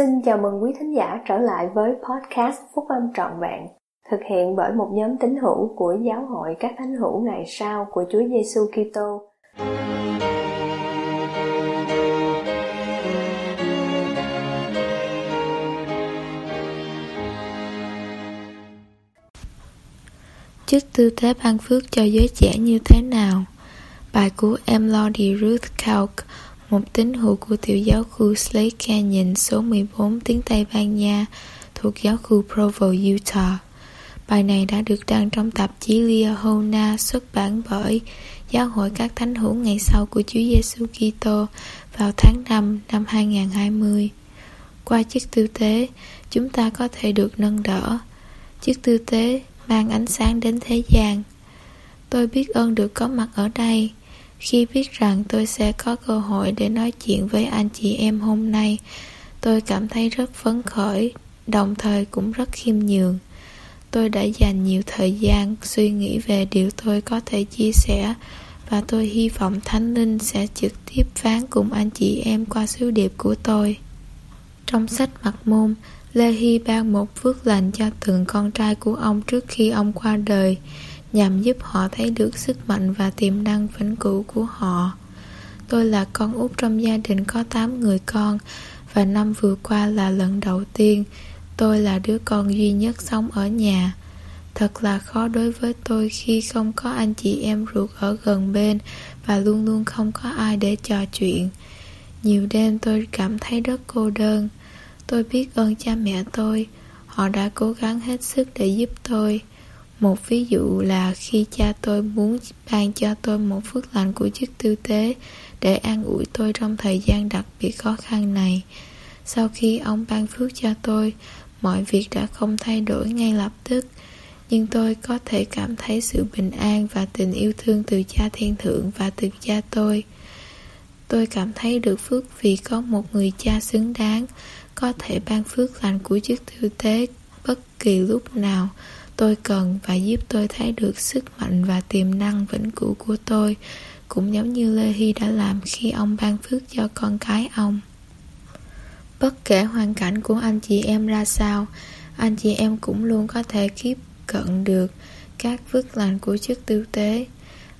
Xin chào mừng quý thính giả trở lại với podcast Phúc Âm Trọn Vẹn, thực hiện bởi một nhóm tín hữu của Giáo hội các thánh hữu ngày sau của Chúa Giêsu Kitô. Chức tư thế ban phước cho giới trẻ như thế nào? Bài của Emlody Ruth Kalk một tín hữu của tiểu giáo khu Slate Canyon số 14 tiếng Tây Ban Nha thuộc giáo khu Provo, Utah. Bài này đã được đăng trong tạp chí Liahona xuất bản bởi Giáo hội các thánh hữu ngày sau của Chúa Giêsu Kitô vào tháng 5 năm 2020. Qua chiếc tư tế, chúng ta có thể được nâng đỡ. chiếc tư tế mang ánh sáng đến thế gian. Tôi biết ơn được có mặt ở đây khi biết rằng tôi sẽ có cơ hội để nói chuyện với anh chị em hôm nay, tôi cảm thấy rất phấn khởi, đồng thời cũng rất khiêm nhường. Tôi đã dành nhiều thời gian suy nghĩ về điều tôi có thể chia sẻ và tôi hy vọng Thánh Linh sẽ trực tiếp phán cùng anh chị em qua sứ điệp của tôi. Trong sách mặt môn, Lê Hy ban một phước lành cho từng con trai của ông trước khi ông qua đời nhằm giúp họ thấy được sức mạnh và tiềm năng vĩnh cửu của họ. Tôi là con út trong gia đình có 8 người con và năm vừa qua là lần đầu tiên tôi là đứa con duy nhất sống ở nhà. Thật là khó đối với tôi khi không có anh chị em ruột ở gần bên và luôn luôn không có ai để trò chuyện. Nhiều đêm tôi cảm thấy rất cô đơn. Tôi biết ơn cha mẹ tôi, họ đã cố gắng hết sức để giúp tôi. Một ví dụ là khi cha tôi muốn ban cho tôi một phước lành của chức tư tế để an ủi tôi trong thời gian đặc biệt khó khăn này. Sau khi ông ban phước cho tôi, mọi việc đã không thay đổi ngay lập tức, nhưng tôi có thể cảm thấy sự bình an và tình yêu thương từ cha thiên thượng và từ cha tôi. Tôi cảm thấy được phước vì có một người cha xứng đáng, có thể ban phước lành của chức tư tế bất kỳ lúc nào, tôi cần và giúp tôi thấy được sức mạnh và tiềm năng vĩnh cửu của tôi cũng giống như Lê Hy đã làm khi ông ban phước cho con cái ông. Bất kể hoàn cảnh của anh chị em ra sao, anh chị em cũng luôn có thể tiếp cận được các phước lành của chức tư tế.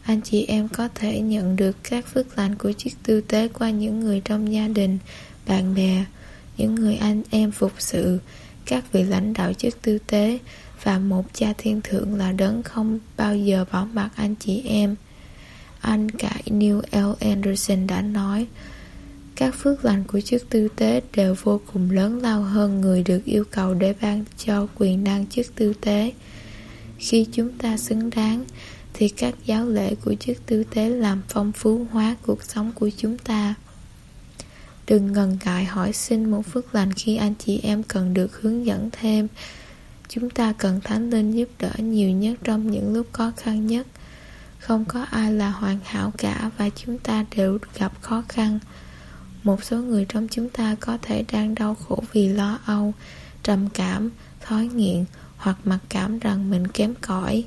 Anh chị em có thể nhận được các phước lành của chức tư tế qua những người trong gia đình, bạn bè, những người anh em phục sự, các vị lãnh đạo chức tư tế và một cha thiên thượng là đấng không bao giờ bỏ mặc anh chị em. Anh cải Neil L. Anderson đã nói, các phước lành của chức tư tế đều vô cùng lớn lao hơn người được yêu cầu để ban cho quyền năng chức tư tế. Khi chúng ta xứng đáng, thì các giáo lễ của chức tư tế làm phong phú hóa cuộc sống của chúng ta. Đừng ngần ngại hỏi xin một phước lành khi anh chị em cần được hướng dẫn thêm Chúng ta cần Thánh Linh giúp đỡ nhiều nhất trong những lúc khó khăn nhất. Không có ai là hoàn hảo cả và chúng ta đều gặp khó khăn. Một số người trong chúng ta có thể đang đau khổ vì lo âu, trầm cảm, thói nghiện hoặc mặc cảm rằng mình kém cỏi.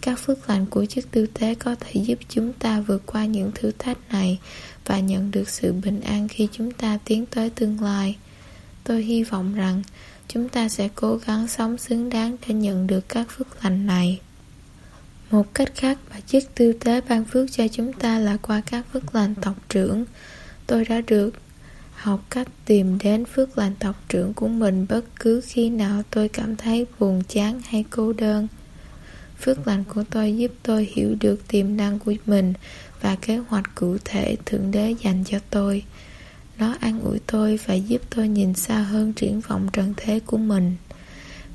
Các phước lành của chức tư tế có thể giúp chúng ta vượt qua những thử thách này và nhận được sự bình an khi chúng ta tiến tới tương lai. Tôi hy vọng rằng chúng ta sẽ cố gắng sống xứng đáng để nhận được các phước lành này. Một cách khác bà chức tư tế ban phước cho chúng ta là qua các phước lành tộc trưởng. Tôi đã được học cách tìm đến phước lành tộc trưởng của mình bất cứ khi nào tôi cảm thấy buồn, chán hay cô đơn. Phước lành của tôi giúp tôi hiểu được tiềm năng của mình và kế hoạch cụ thể Thượng Đế dành cho tôi. Nó an ủi tôi và giúp tôi nhìn xa hơn triển vọng trần thế của mình.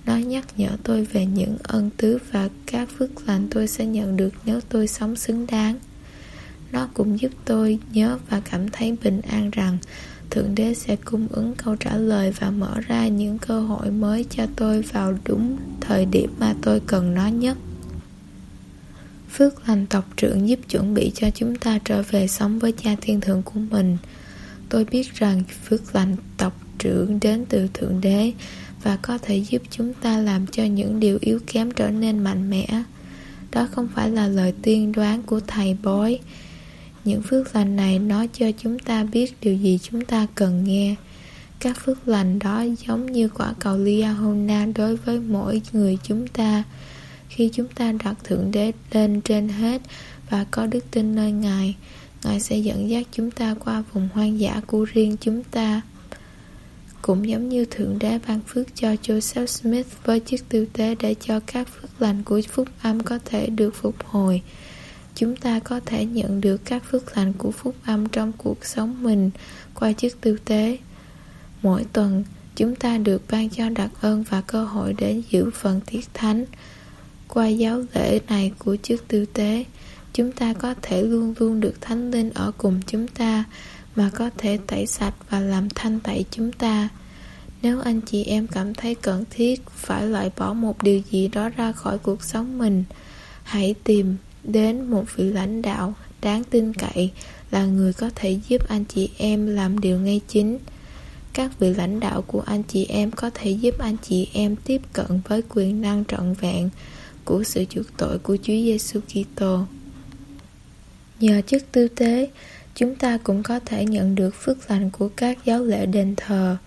Nó nhắc nhở tôi về những ân tứ và các phước lành tôi sẽ nhận được nếu tôi sống xứng đáng. Nó cũng giúp tôi nhớ và cảm thấy bình an rằng Thượng Đế sẽ cung ứng câu trả lời và mở ra những cơ hội mới cho tôi vào đúng thời điểm mà tôi cần nó nhất. Phước lành tộc trưởng giúp chuẩn bị cho chúng ta trở về sống với cha thiên thượng của mình – Tôi biết rằng phước lành tộc trưởng đến từ Thượng Đế và có thể giúp chúng ta làm cho những điều yếu kém trở nên mạnh mẽ. Đó không phải là lời tiên đoán của thầy bói. Những phước lành này nói cho chúng ta biết điều gì chúng ta cần nghe. các phước lành đó giống như quả cầu Liahona đối với mỗi người chúng ta khi chúng ta đặt Thượng Đế lên trên hết và có đức tin nơi Ngài Ngài sẽ dẫn dắt chúng ta qua vùng hoang dã của riêng chúng ta cũng giống như Thượng Đế ban phước cho Joseph Smith với chiếc tư tế để cho các phước lành của phúc âm có thể được phục hồi. Chúng ta có thể nhận được các phước lành của phúc âm trong cuộc sống mình qua chiếc tư tế. Mỗi tuần, chúng ta được ban cho đặc ơn và cơ hội để giữ phần tiết thánh. Qua giáo lễ này của chiếc tư tế, chúng ta có thể luôn luôn được thánh linh ở cùng chúng ta, mà có thể tẩy sạch và làm thanh tẩy chúng ta nếu anh chị em cảm thấy cần thiết phải loại bỏ một điều gì đó ra khỏi cuộc sống mình, hãy tìm đến một vị lãnh đạo đáng tin cậy là người có thể giúp anh chị em làm điều ngay chính các vị lãnh đạo của anh chị em có thể giúp anh chị em tiếp cận với quyền năng trọn vẹn của sự chuộc tội của Chúa Giêsu Kitô. Nhờ chức tư tế, chúng ta cũng có thể nhận được phước lành của các giáo lễ đền thờ.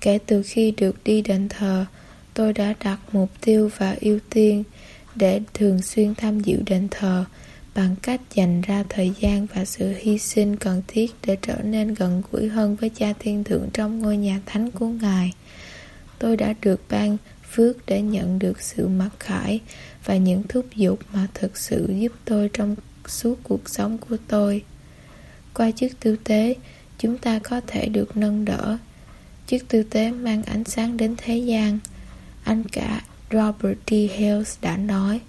Kể từ khi được đi đền thờ, tôi đã đặt mục tiêu và ưu tiên để thường xuyên tham dự đền thờ bằng cách dành ra thời gian và sự hy sinh cần thiết để trở nên gần gũi hơn với cha thiên thượng trong ngôi nhà thánh của ngài tôi đã được ban phước để nhận được sự mặc khải và những thúc giục mà thực sự giúp tôi trong suốt cuộc sống của tôi. Qua chức tư tế chúng ta có thể được nâng đỡ. Chức tư tế mang ánh sáng đến thế gian, anh cả robert d. Hales đã nói.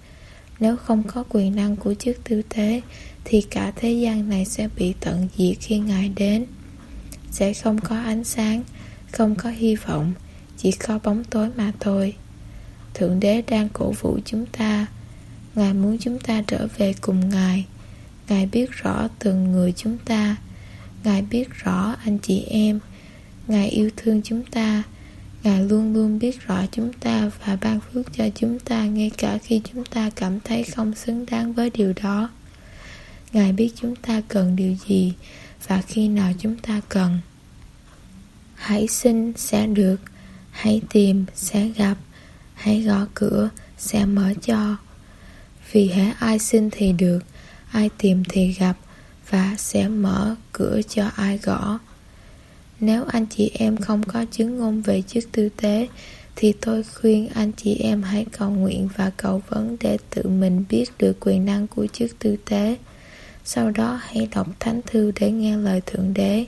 Nếu không có quyền năng của chức tư tế thì cả thế gian này sẽ bị tận diệt khi ngài đến. Sẽ không có ánh sáng, không có hy vọng, chỉ có bóng tối mà thôi. Thượng đế đang cổ vũ chúng ta ngài muốn chúng ta trở về cùng ngài Ngài biết rõ từng người chúng ta Ngài biết rõ anh chị em Ngài yêu thương chúng ta Ngài luôn luôn biết rõ chúng ta và ban phước cho chúng ta ngay cả khi chúng ta cảm thấy không xứng đáng với điều đó. Ngài biết chúng ta cần điều gì và khi nào chúng ta cần. Hãy xin sẽ được, hãy tìm sẽ gặp, hãy gõ cửa sẽ mở cho. Vì hễ ai xin thì được, ai tìm thì gặp và sẽ mở cửa cho ai gõ. Nếu anh chị em không có chứng ngôn về chức tư tế thì tôi khuyên anh chị em hãy cầu nguyện và cầu vấn để tự mình biết được quyền năng của chức tư tế. Sau đó hãy đọc thánh thư để nghe lời thượng đế.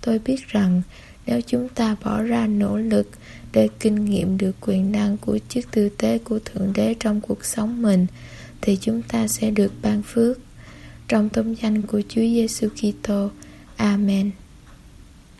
Tôi biết rằng nếu chúng ta bỏ ra nỗ lực để kinh nghiệm được quyền năng của chức tư tế của thượng đế trong cuộc sống mình thì chúng ta sẽ được ban phước trong tôn danh của Chúa Giêsu Kitô. Amen.